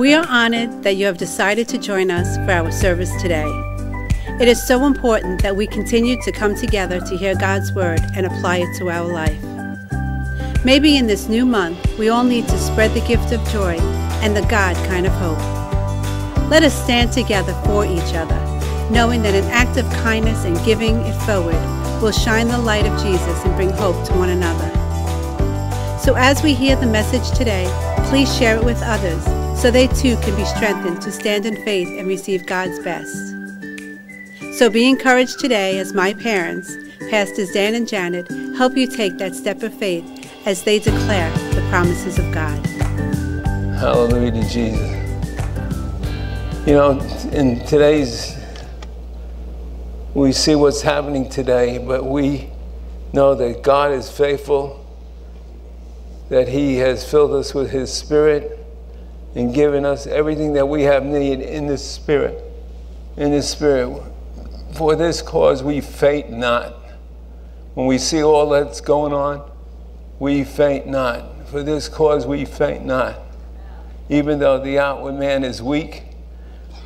We are honored that you have decided to join us for our service today. It is so important that we continue to come together to hear God's Word and apply it to our life. Maybe in this new month, we all need to spread the gift of joy and the God kind of hope. Let us stand together for each other, knowing that an act of kindness and giving it forward will shine the light of Jesus and bring hope to one another. So as we hear the message today, please share it with others so they too can be strengthened to stand in faith and receive God's best. So be encouraged today as my parents, Pastors Dan and Janet, help you take that step of faith as they declare the promises of God. Hallelujah to Jesus. You know, in today's, we see what's happening today, but we know that God is faithful, that He has filled us with His Spirit and given us everything that we have need in the Spirit. In the Spirit. For this cause we faint not. When we see all that's going on, we faint not. For this cause we faint not. Even though the outward man is weak,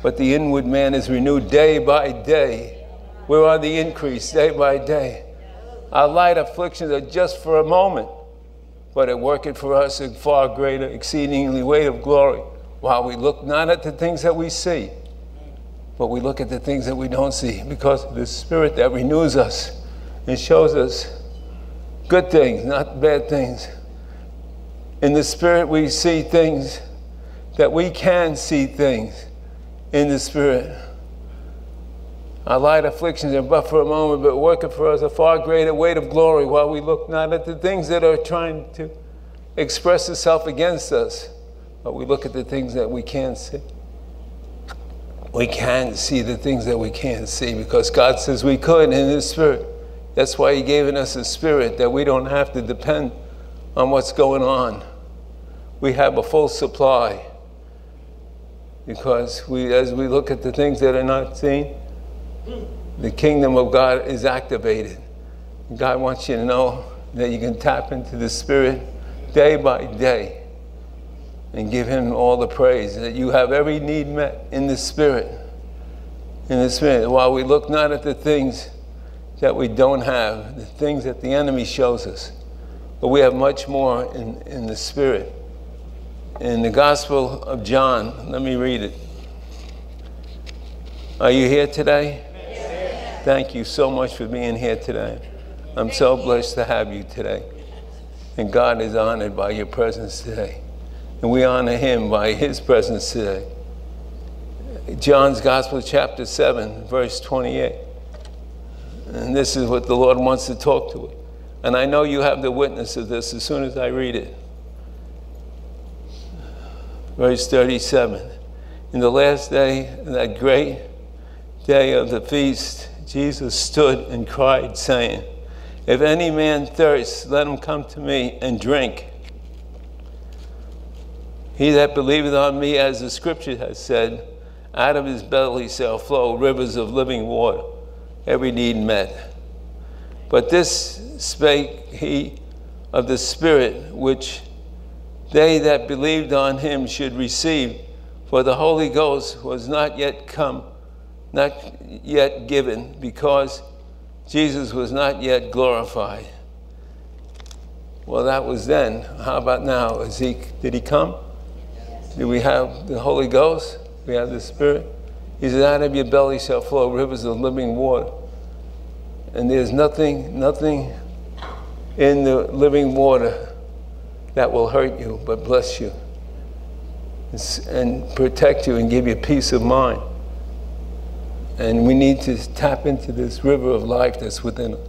but the inward man is renewed day by day. We're on the increase day by day. Our light afflictions are just for a moment but it worketh for us in far greater, exceedingly weight of glory, while we look not at the things that we see, but we look at the things that we don't see, because the Spirit that renews us and shows us good things, not bad things. In the Spirit, we see things that we can see things in the Spirit. Our light afflictions are but for a moment, but working for us a far greater weight of glory while we look not at the things that are trying to express itself against us, but we look at the things that we can see. We can see the things that we can't see because God says we could in His Spirit. That's why He gave us a spirit that we don't have to depend on what's going on. We have a full supply because we, as we look at the things that are not seen, the kingdom of God is activated. God wants you to know that you can tap into the Spirit day by day and give Him all the praise, that you have every need met in the Spirit. In the Spirit. While we look not at the things that we don't have, the things that the enemy shows us, but we have much more in, in the Spirit. In the Gospel of John, let me read it. Are you here today? Thank you so much for being here today. I'm so blessed to have you today. And God is honored by your presence today. And we honor him by his presence today. John's Gospel, chapter 7, verse 28. And this is what the Lord wants to talk to us. And I know you have the witness of this as soon as I read it. Verse 37. In the last day, that great day of the feast, Jesus stood and cried, saying, If any man thirst, let him come to me and drink. He that believeth on me, as the scripture has said, out of his belly shall flow rivers of living water, every need met. But this spake he of the Spirit, which they that believed on him should receive, for the Holy Ghost was not yet come not yet given because Jesus was not yet glorified. Well, that was then. How about now? Is he, did he come? Yes. Do we have the Holy Ghost? We have the Spirit? He said, out of your belly shall flow rivers of living water. And there's nothing, nothing in the living water that will hurt you but bless you and protect you and give you peace of mind. And we need to tap into this river of life that's within us.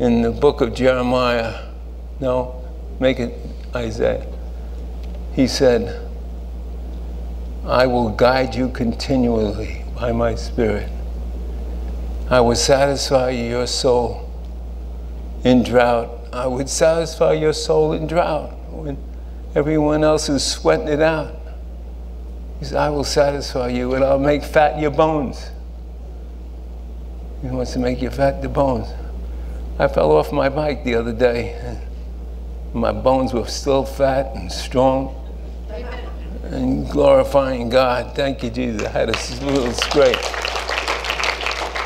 In the book of Jeremiah, no, make it Isaiah. He said, I will guide you continually by my spirit. I will satisfy your soul in drought. I would satisfy your soul in drought when everyone else is sweating it out. He said, I will satisfy you and I'll make fat your bones. He wants to make you fat the bones. I fell off my bike the other day. My bones were still fat and strong. And glorifying God. Thank you, Jesus. I had a little scrape.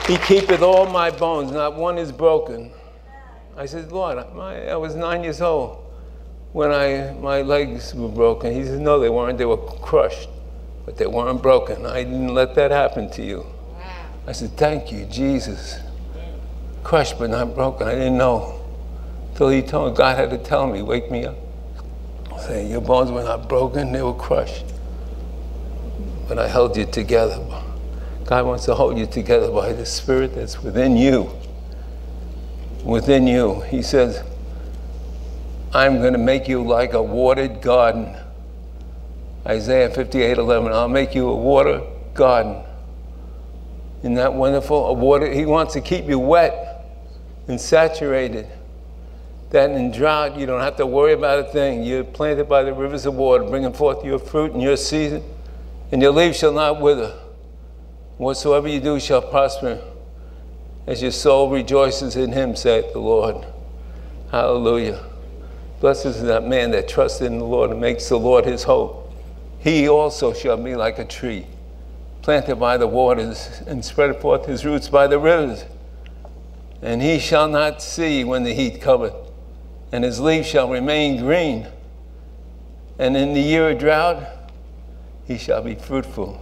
He keepeth all my bones, not one is broken. I said, Lord, I was nine years old when I, my legs were broken. He said, No, they weren't. They were crushed, but they weren't broken. I didn't let that happen to you. I said, Thank you, Jesus. Crushed, but not broken. I didn't know. Till he told me, God had to tell me, Wake me up. Say, Your bones were not broken, they were crushed. But I held you together. God wants to hold you together by the Spirit that's within you. Within you. He says, I'm going to make you like a watered garden. Isaiah 58 11. I'll make you a water garden. Isn't that wonderful? A water, he wants to keep you wet and saturated. That in drought, you don't have to worry about a thing. You're planted by the rivers of water, bringing forth your fruit in your season, and your leaves shall not wither. Whatsoever you do shall prosper, as your soul rejoices in him, saith the Lord. Hallelujah. Blessed is that man that trusts in the Lord and makes the Lord his hope. He also shall be like a tree planted by the waters and spread forth his roots by the rivers. And he shall not see when the heat cometh, and his leaves shall remain green. And in the year of drought, he shall be fruitful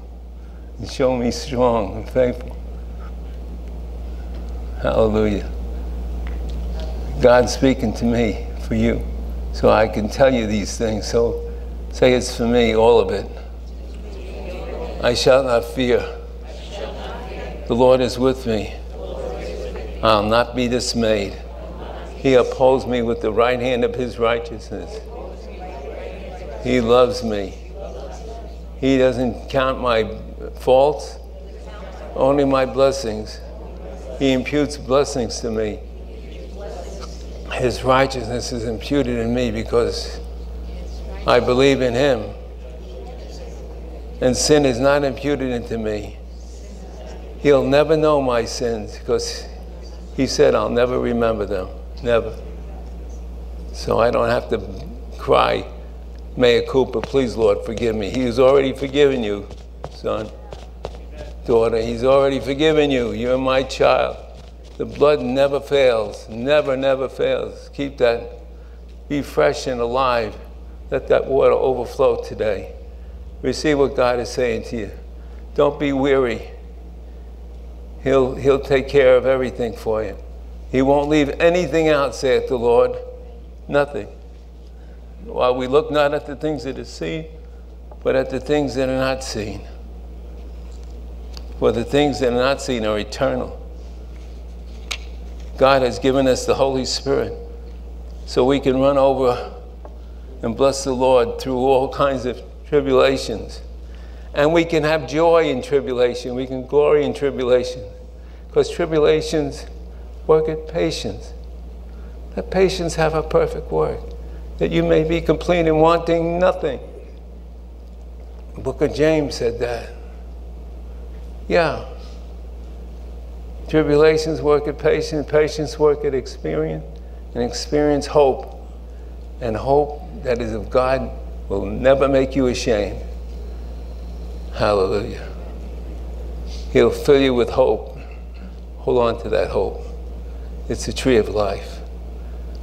and show me strong and faithful. Hallelujah. God speaking to me for you so I can tell you these things. So say it's for me, all of it. I shall not fear. The Lord is with me. I'll not be dismayed. He upholds me with the right hand of his righteousness. He loves me. He doesn't count my faults, only my blessings. He imputes blessings to me. His righteousness is imputed in me because I believe in Him. And sin is not imputed into me. He'll never know my sins because He said, I'll never remember them. Never. So I don't have to cry, mea culpa, please, Lord, forgive me. He has already forgiven you son, daughter. He's already forgiven you. You're my child. The blood never fails, never, never fails. Keep that. Be fresh and alive. Let that water overflow today. Receive what God is saying to you. Don't be weary. He'll, he'll take care of everything for you. He won't leave anything out, saith the Lord. Nothing. While we look not at the things that are seen, but at the things that are not seen. For the things that are not seen are eternal. God has given us the Holy Spirit so we can run over and bless the Lord through all kinds of tribulations. And we can have joy in tribulation. We can glory in tribulation. Because tribulations work at patience. Let patience have a perfect work, that you may be complete and wanting nothing. The book of James said that. Yeah. Tribulations work at patience, patience work at experience, and experience hope. And hope that is of God will never make you ashamed. Hallelujah. He'll fill you with hope. Hold on to that hope. It's the tree of life.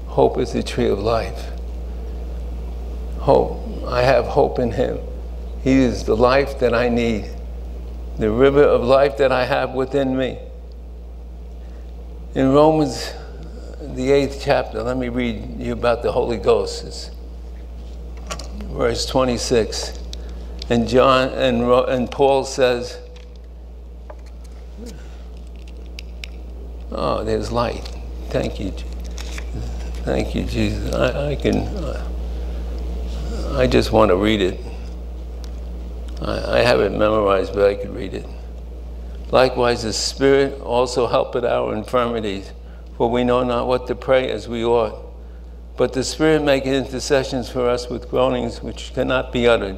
Hope is the tree of life. Hope. I have hope in Him. He is the life that I need the river of life that I have within me. In Romans, the eighth chapter, let me read you about the Holy Ghost. It's verse 26. And John and, and Paul says, Oh, there's light. Thank you. Thank you, Jesus. I, I can, uh, I just want to read it. I, I have it memorized, but I could read it. Likewise, the Spirit also helpeth our infirmities, for we know not what to pray as we ought. But the Spirit maketh intercessions for us with groanings which cannot be uttered.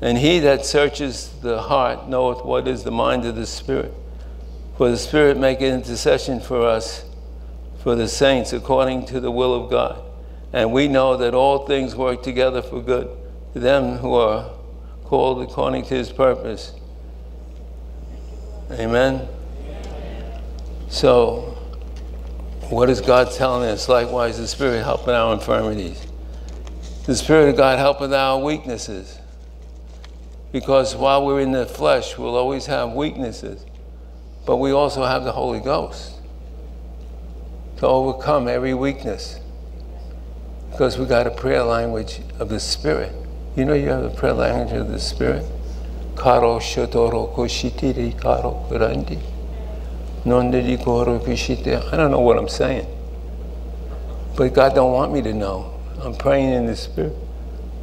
And he that searches the heart knoweth what is the mind of the Spirit. For the Spirit maketh intercession for us, for the saints, according to the will of God. And we know that all things work together for good to them who are called according to his purpose. Amen. So, what is God telling us? Likewise, the Spirit helping our infirmities. The Spirit of God helping our weaknesses. Because while we're in the flesh, we'll always have weaknesses. But we also have the Holy Ghost to overcome every weakness. Because we got a prayer language of the Spirit. You know you have a prayer language of the Spirit? Karo shotoro koshitiri karo kurandi. I don't know what I'm saying. But God don't want me to know. I'm praying in the Spirit.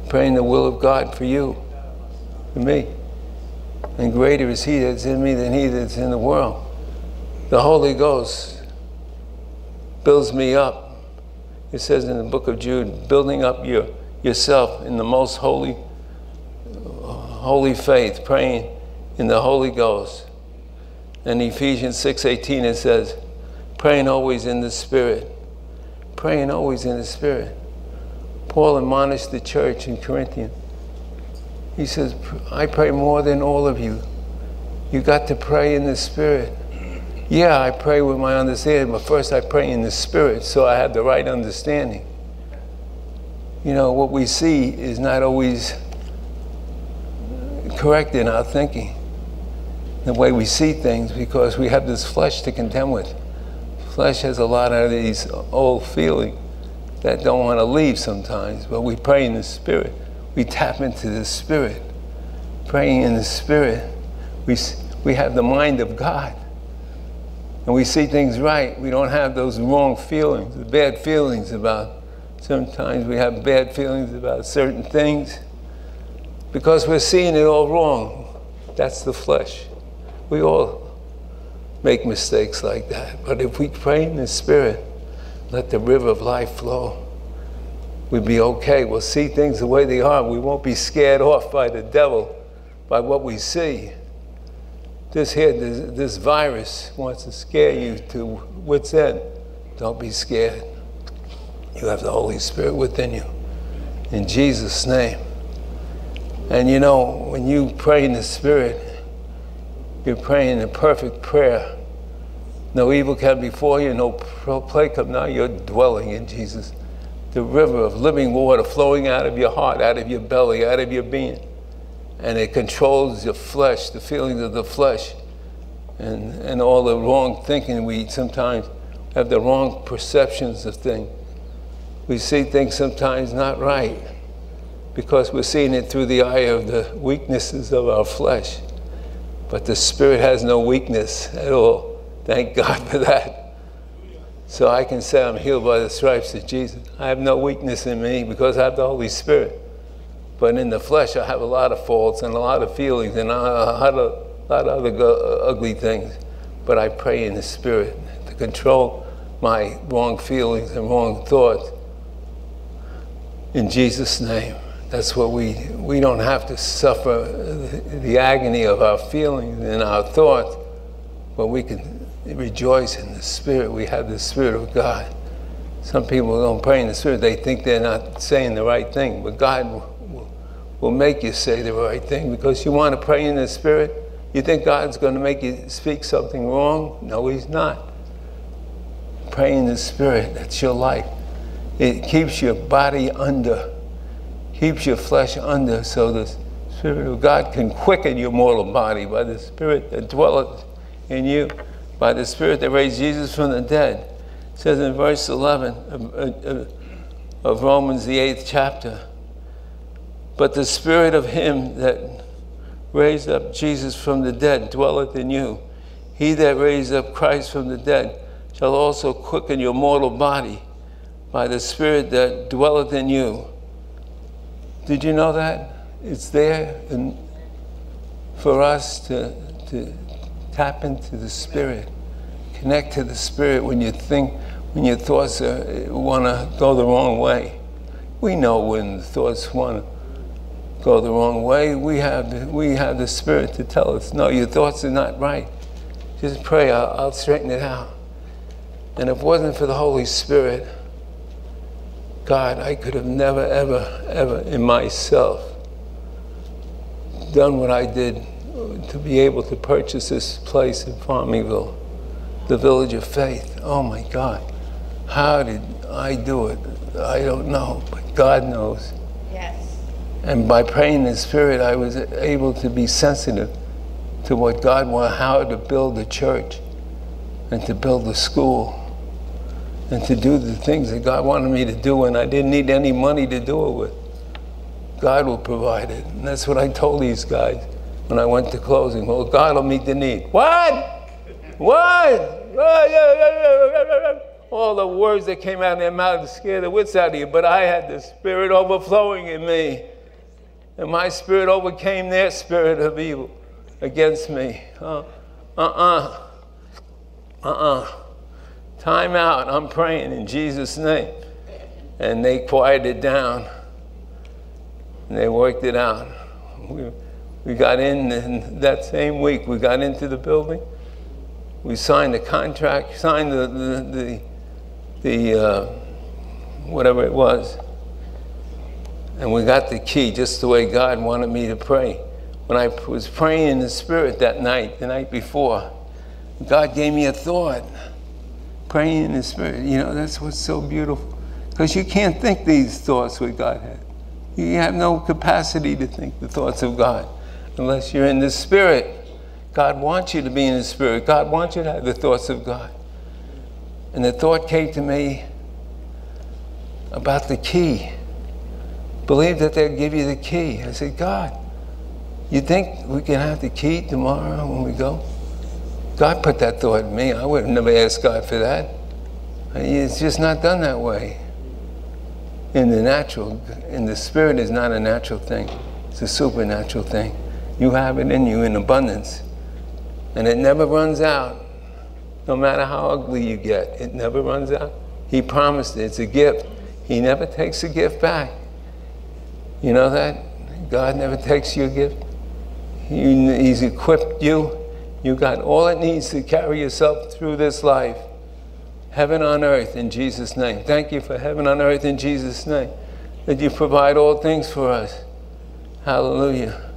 Praying the will of God for you, for me. And greater is He that's in me than He that's in the world. The Holy Ghost builds me up. It says in the book of Jude, building up your, yourself in the most holy, holy faith, praying in the Holy Ghost. In Ephesians 6:18 it says, praying always in the Spirit. Praying always in the Spirit. Paul admonished the church in Corinthians. He says, I pray more than all of you. You got to pray in the Spirit. Yeah, I pray with my understanding, but first I pray in the Spirit so I have the right understanding. You know, what we see is not always correct in our thinking, the way we see things, because we have this flesh to contend with. Flesh has a lot of these old feelings that don't want to leave sometimes, but we pray in the Spirit. We tap into the Spirit. Praying in the Spirit, we, we have the mind of God and we see things right, we don't have those wrong feelings, the bad feelings about. Sometimes we have bad feelings about certain things because we're seeing it all wrong. That's the flesh. We all make mistakes like that. But if we pray in the Spirit, let the river of life flow, we'll be okay. We'll see things the way they are. We won't be scared off by the devil, by what we see this here, this, this virus wants to scare you to what's in. Don't be scared. You have the Holy Spirit within you. In Jesus' name. And you know, when you pray in the Spirit, you're praying a perfect prayer. No evil can before you, no plague come now. You're dwelling in Jesus. The river of living water flowing out of your heart, out of your belly, out of your being and it controls your flesh, the feelings of the flesh, and, and all the wrong thinking. We sometimes have the wrong perceptions of things. We see things sometimes not right because we're seeing it through the eye of the weaknesses of our flesh. But the Spirit has no weakness at all. Thank God for that. So I can say I'm healed by the stripes of Jesus. I have no weakness in me because I have the Holy Spirit. But in the flesh, I have a lot of faults and a lot of feelings and a lot of, a lot of other ugly things. But I pray in the Spirit to control my wrong feelings and wrong thoughts. In Jesus' name. That's what we, we don't have to suffer the, agony of our feelings and our thoughts, but we can rejoice in the Spirit. We have the Spirit of God. Some people don't pray in the Spirit. They think they're not saying the right thing, but God will make you say the right thing because you want to pray in the Spirit. You think God's going to make you speak something wrong? No, He's not. Pray in the Spirit, that's your life. It keeps your body under, keeps your flesh under, so the Spirit of God can quicken your mortal body by the Spirit that dwelleth in you, by the Spirit that raised Jesus from the dead. It says in verse 11 of, uh, of Romans, the eighth chapter, but the spirit of him that raised up Jesus from the dead dwelleth in you. He that raised up Christ from the dead shall also quicken your mortal body by the spirit that dwelleth in you. Did you know that? It's there for us to, to tap into the spirit, connect to the spirit when you think, when your thoughts want to go the wrong way. We know when thoughts want to go the wrong way, we have we have the Spirit to tell us, no, your thoughts are not right. Just pray, I'll, I'll straighten it out. And if it wasn't for the Holy Spirit, God, I could have never, ever, ever in myself done what I did to be able to purchase this place in Farmingville, the Village of Faith. Oh my God. How did I do it? I don't know, but God knows. Yes. And by praying in the Spirit, I was able to be sensitive to what God wanted, how to build a church and to build a school and to do the things that God wanted me to do, and I didn't need any money to do it with. God will provide it. And that's what I told these guys when I went to closing. Well, God will meet the need. What? What? All the words that came out of their mouth scared the wits out of you, but I had the Spirit overflowing in me. And my spirit overcame their spirit of evil against me. Uh uh uh. Uh uh. Time out. I'm praying in Jesus' name. And they quieted down. And they worked it out. We, we got in, and that same week, we got into the building. We signed the contract, signed the, the, the, the uh, whatever it was. And we got the key just the way God wanted me to pray. When I was praying in the Spirit that night, the night before, God gave me a thought. Praying in the Spirit, you know, that's what's so beautiful. Because you can't think these thoughts with God had. You have no capacity to think the thoughts of God unless you're in the Spirit. God wants you to be in the Spirit. God wants you to have the thoughts of God. And the thought came to me about the key. Believe that they'll give you the key. I said, God, you think we can have the key tomorrow when we go? God put that thought in me. I would have never asked God for that. It's just not done that way. In the natural, in the spirit is not a natural thing. It's a supernatural thing. You have it in you in abundance. And it never runs out. No matter how ugly you get, it never runs out. He promised it. It's a gift. He never takes a gift back. You know that? God never takes your gift. He, he's equipped you. You got all it needs to carry yourself through this life. Heaven on earth in Jesus' name. Thank you for heaven on earth in Jesus' name. That you provide all things for us. Hallelujah.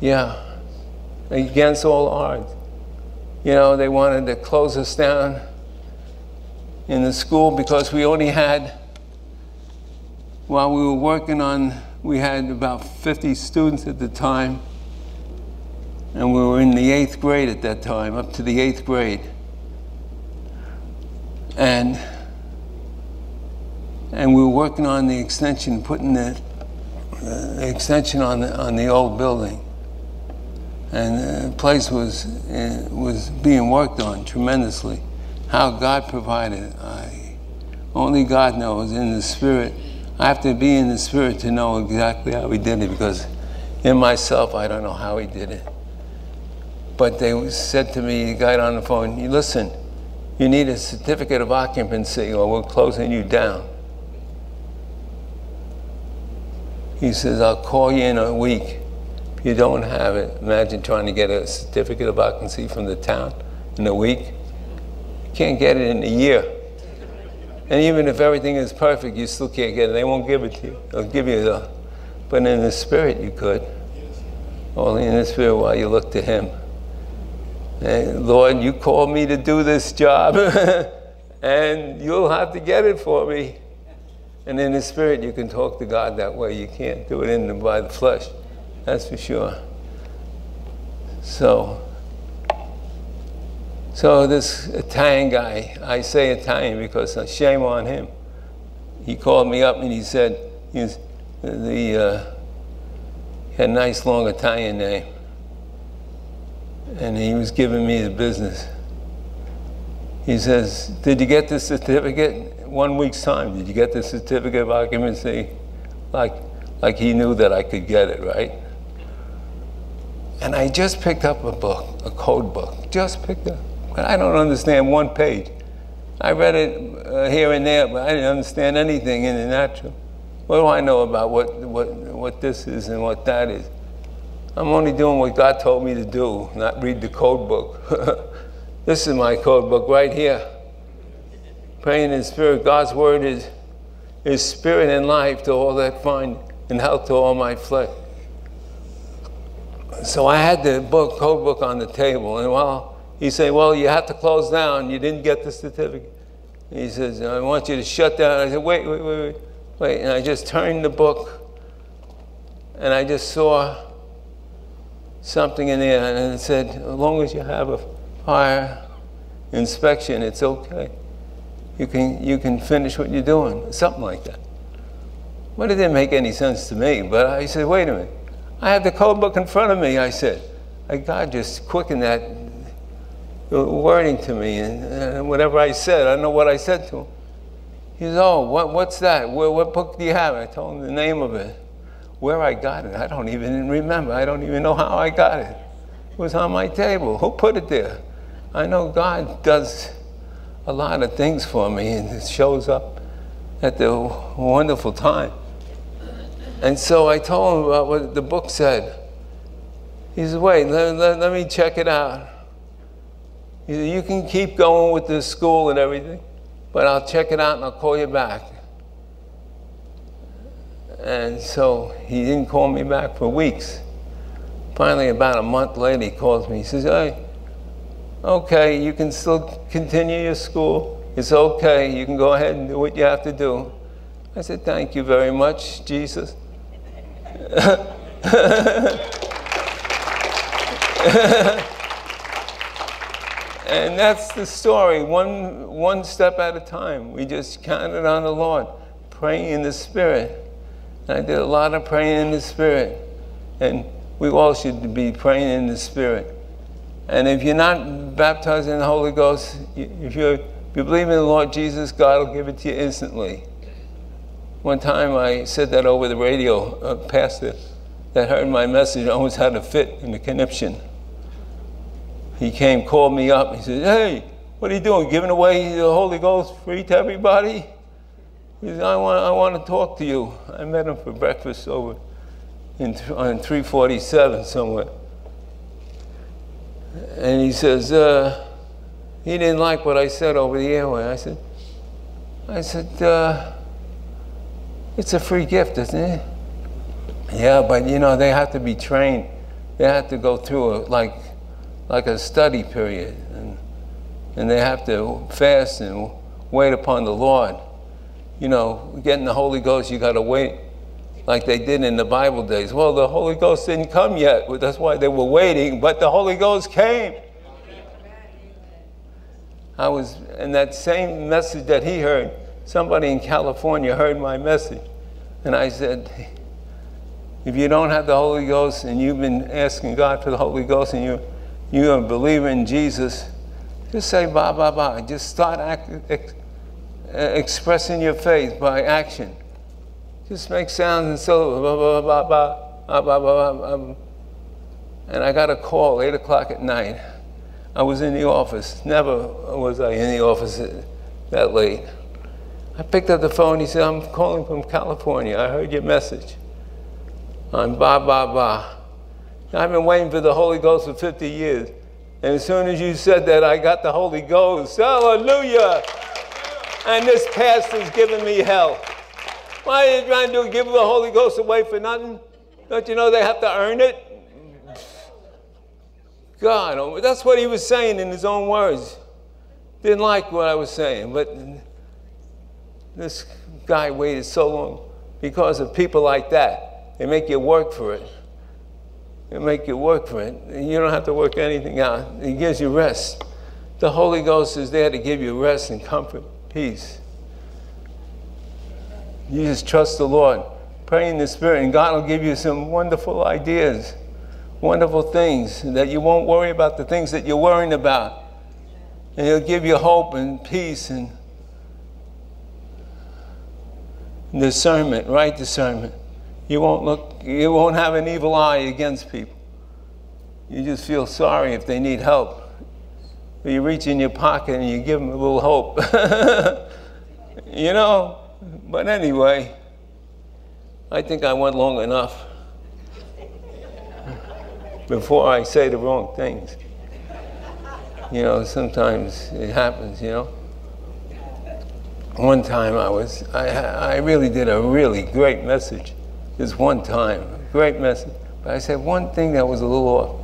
Yeah. Against all odds. You know, they wanted to close us down in the school because we only had, while we were working on, we had about 50 students at the time, and we were in the eighth grade at that time, up to the eighth grade. And and we were working on the extension, putting the, uh, extension on the, on the old building. And the place was, uh, was being worked on tremendously. How God provided, I, only God knows in the Spirit. I have to be in the Spirit to know exactly how He did it because in myself, I don't know how He did it. But they said to me, the guy on the phone, listen, you need a certificate of occupancy or we're closing you down. He says, I'll call you in a week. If you don't have it, imagine trying to get a certificate of occupancy from the town in a week. You can't get it in a year. And even if everything is perfect, you still can't get it. They won't give it to you. They'll give you the, but in the spirit you could. Only in the spirit while you look to Him. And Lord, you called me to do this job, and you'll have to get it for me. And in the spirit, you can talk to God that way. You can't do it in the, by the flesh. That's for sure. So, so this Italian guy, I say Italian because shame on him. He called me up and he said, he the, uh, had a nice long Italian name. And he was giving me the business. He says, Did you get the certificate? One week's time, did you get the certificate of occupancy? Like, like he knew that I could get it, right? And I just picked up a book, a code book, just picked up. But I don't understand one page. I read it uh, here and there, but I didn't understand anything in the natural. What do I know about what, what, what this is and what that is? I'm only doing what God told me to do, not read the code book. this is my code book right here. Praying in spirit. God's word is, is spirit and life to all that find, and health to all my flesh. so I had the book, code book on the table, and while he said, "Well, you have to close down. You didn't get the certificate." He says, "I want you to shut down." I said, "Wait, wait, wait, wait, wait!" And I just turned the book, and I just saw something in there, and it said, "As long as you have a fire inspection, it's okay. You can you can finish what you're doing." Something like that. But it didn't make any sense to me. But I said, "Wait a minute." I have the code book in front of me, I said. God just quickened that uh, wording to me. And, uh, whatever I said, I know what I said to him. He says, Oh, what, what's that? What, what book do you have? I told him the name of it. Where I got it, I don't even remember. I don't even know how I got it. It was on my table. Who put it there? I know God does a lot of things for me, and it shows up at the wonderful time. And so I told him about what the book said. He said, Wait, let, let, let me check it out. He said, You can keep going with the school and everything, but I'll check it out and I'll call you back. And so he didn't call me back for weeks. Finally, about a month later, he calls me. He says, Hey, okay, you can still continue your school. It's okay. You can go ahead and do what you have to do. I said, Thank you very much, Jesus. and that's the story, one, one step at a time. We just counted on the Lord, praying in the Spirit. I did a lot of praying in the Spirit. And we all should be praying in the Spirit. And if you're not baptized in the Holy Ghost, if, you're, if you believe in the Lord Jesus, God will give it to you instantly. One time I said that over the radio, a pastor that heard my message almost had a fit in the conniption. He came, called me up, he said, Hey, what are you doing? Giving away the Holy Ghost free to everybody? He said, I want, I want to talk to you. I met him for breakfast over in, on 347 somewhere. And he says, uh, he didn't like what I said over the airway. I said, I said, uh, it's a free gift, isn't it? Yeah, but you know, they have to be trained. They have to go through a, like, like a study period. And, and they have to fast and wait upon the Lord. You know, getting the Holy Ghost, you got to wait like they did in the Bible days. Well, the Holy Ghost didn't come yet. That's why they were waiting, but the Holy Ghost came. I was in that same message that he heard somebody in California heard my message. And I said, if you don't have the Holy Ghost and you've been asking God for the Holy Ghost and you, you're a believer in Jesus, just say ba ba ba. Just start act, ex, Uh, expressing your faith by action. Just make sounds and so ba ba ba ba ba ba ba ba. And I got a call eight o'clock at night. I was in the office. Never was I in the office that late. I picked up the phone. He said, I'm calling from California. I heard your message on ba, ba, ba. I've been waiting for the Holy Ghost for 50 years. And as soon as you said that, I got the Holy Ghost. Hallelujah. And this pastor's giving me hell. Why are you trying to? Give the Holy Ghost away for nothing? Don't you know they have to earn it? God, oh, that's what he was saying in his own words. Didn't like what I was saying, but this guy waited so long because of people like that. They make you work for it. They make you work for it. You don't have to work anything out. He gives you rest. The Holy Ghost is there to give you rest and comfort, peace. You just trust the Lord. Pray in the Spirit, and God will give you some wonderful ideas, wonderful things that you won't worry about the things that you're worrying about. And He'll give you hope and peace and discernment, right discernment. You won't look, you won't have an evil eye against people. You just feel sorry if they need help. You reach in your pocket and you give them a little hope. you know? But anyway, I think I went long enough before I say the wrong things. You know, sometimes it happens, you know one time I was, I, I really did a really great message. This one time, great message. But I said one thing that was a little off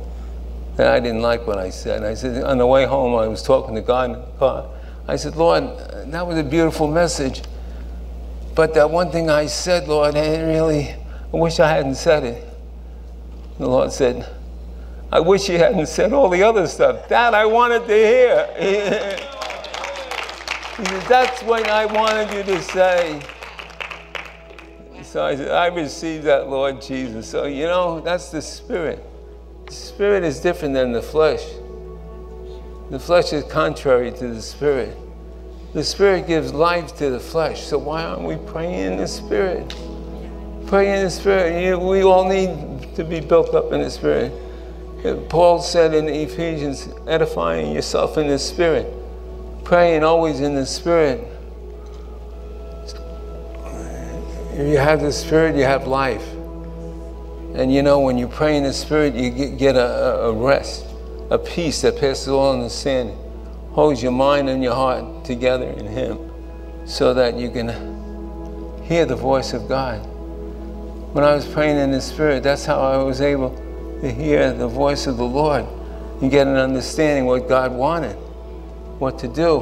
that I didn't like what I said. I said, on the way home, I was talking to God in the car. I said, Lord, that was a beautiful message. But that one thing I said, Lord, I really, I wish I hadn't said it. The Lord said, I wish you hadn't said all the other stuff. That I wanted to hear. he said, That's what I wanted you to say. So I said, I received that, Lord Jesus. So, you know, that's the Spirit. Spirit is different than the flesh. The flesh is contrary to the Spirit. The Spirit gives life to the flesh. So why aren't we praying in the Spirit? Pray in the Spirit. We all need to be built up in the Spirit. Paul said in Ephesians, edifying yourself in the Spirit, praying always in the Spirit. If you have the Spirit, you have life. And you know, when you pray in the Spirit, you get a, a rest, a peace that passes all understanding, holds your mind and your heart together in Him so that you can hear the voice of God. When I was praying in the Spirit, that's how I was able to hear the voice of the Lord and get an understanding what God wanted, what to do.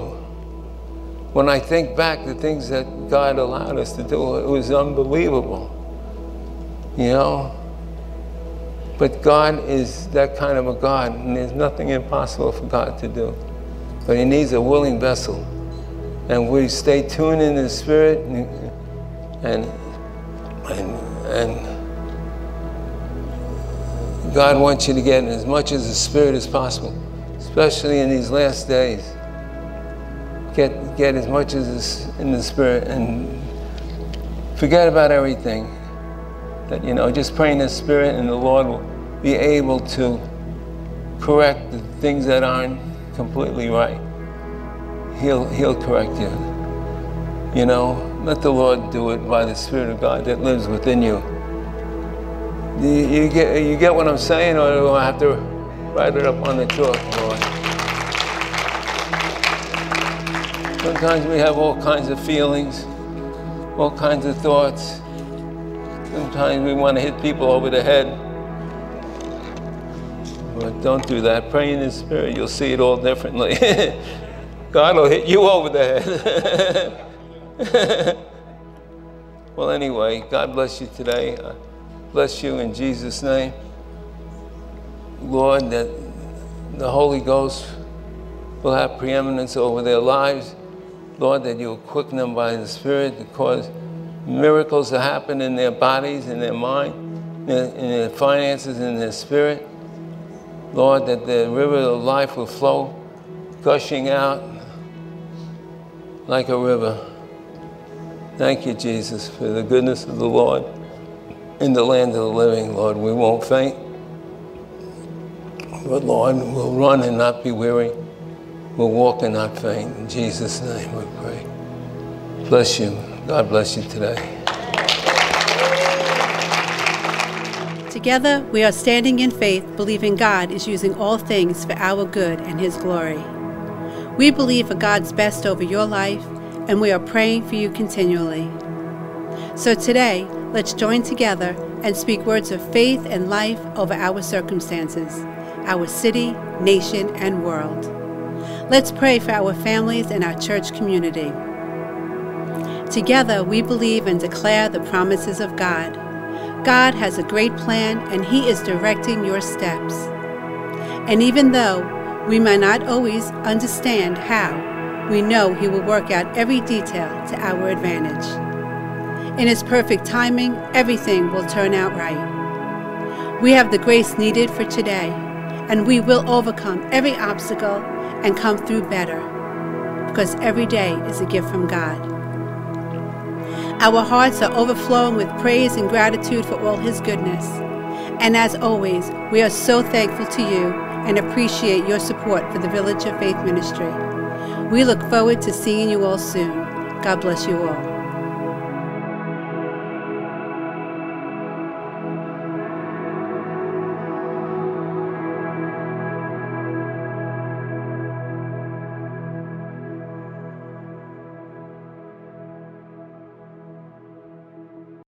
When I think back the things that God allowed us to do, it was unbelievable. You know? But God is that kind of a God, and there's nothing impossible for God to do. But He needs a willing vessel. And we stay tuned in the Spirit and, and, and, God wants you to get as much as the Spirit as possible, especially in these last days get, get as much as in the Spirit and forget about everything. That, you know, just pray in the Spirit and the Lord will be able to correct the things that aren't completely right. He'll, he'll correct you. You know, let the Lord do it by the Spirit of God that lives within you. You, you get, you get what I'm saying, or do I have to write it up on the chalk, Lord? Sometimes we have all kinds of feelings, all kinds of thoughts. Sometimes we want to hit people over the head. But don't do that. Pray in the Spirit, you'll see it all differently. God will hit you over the head. well, anyway, God bless you today. Uh, bless you in Jesus' name. Lord, that the Holy Ghost will have preeminence over their lives. Lord, that you'll quicken them by the Spirit to cause miracles to happen in their bodies, in their mind, in their finances, in their spirit. Lord, that the river of life will flow, gushing out like a river. Thank you, Jesus, for the goodness of the Lord in the land of the living, Lord. We won't faint, but Lord, we'll run and not be weary We'll walk and not faint. In Jesus' name we pray. Bless you. God bless you today. Together, we are standing in faith, believing God is using all things for our good and His glory. We believe for God's best over your life, and we are praying for you continually. So today, let's join together and speak words of faith and life over our circumstances, our city, nation, and world. Let's pray for our families and our church community. Together, we believe and declare the promises of God. God has a great plan, and He is directing your steps. And even though we might not always understand how, we know He will work out every detail to our advantage. In His perfect timing, everything will turn out right. We have the grace needed for today, and we will overcome every obstacle and come through better because every day is a gift from God. Our hearts are overflowing with praise and gratitude for all His goodness. And as always, we are so thankful to you and appreciate your support for the Village of Faith Ministry. We look forward to seeing you all soon. God bless you all.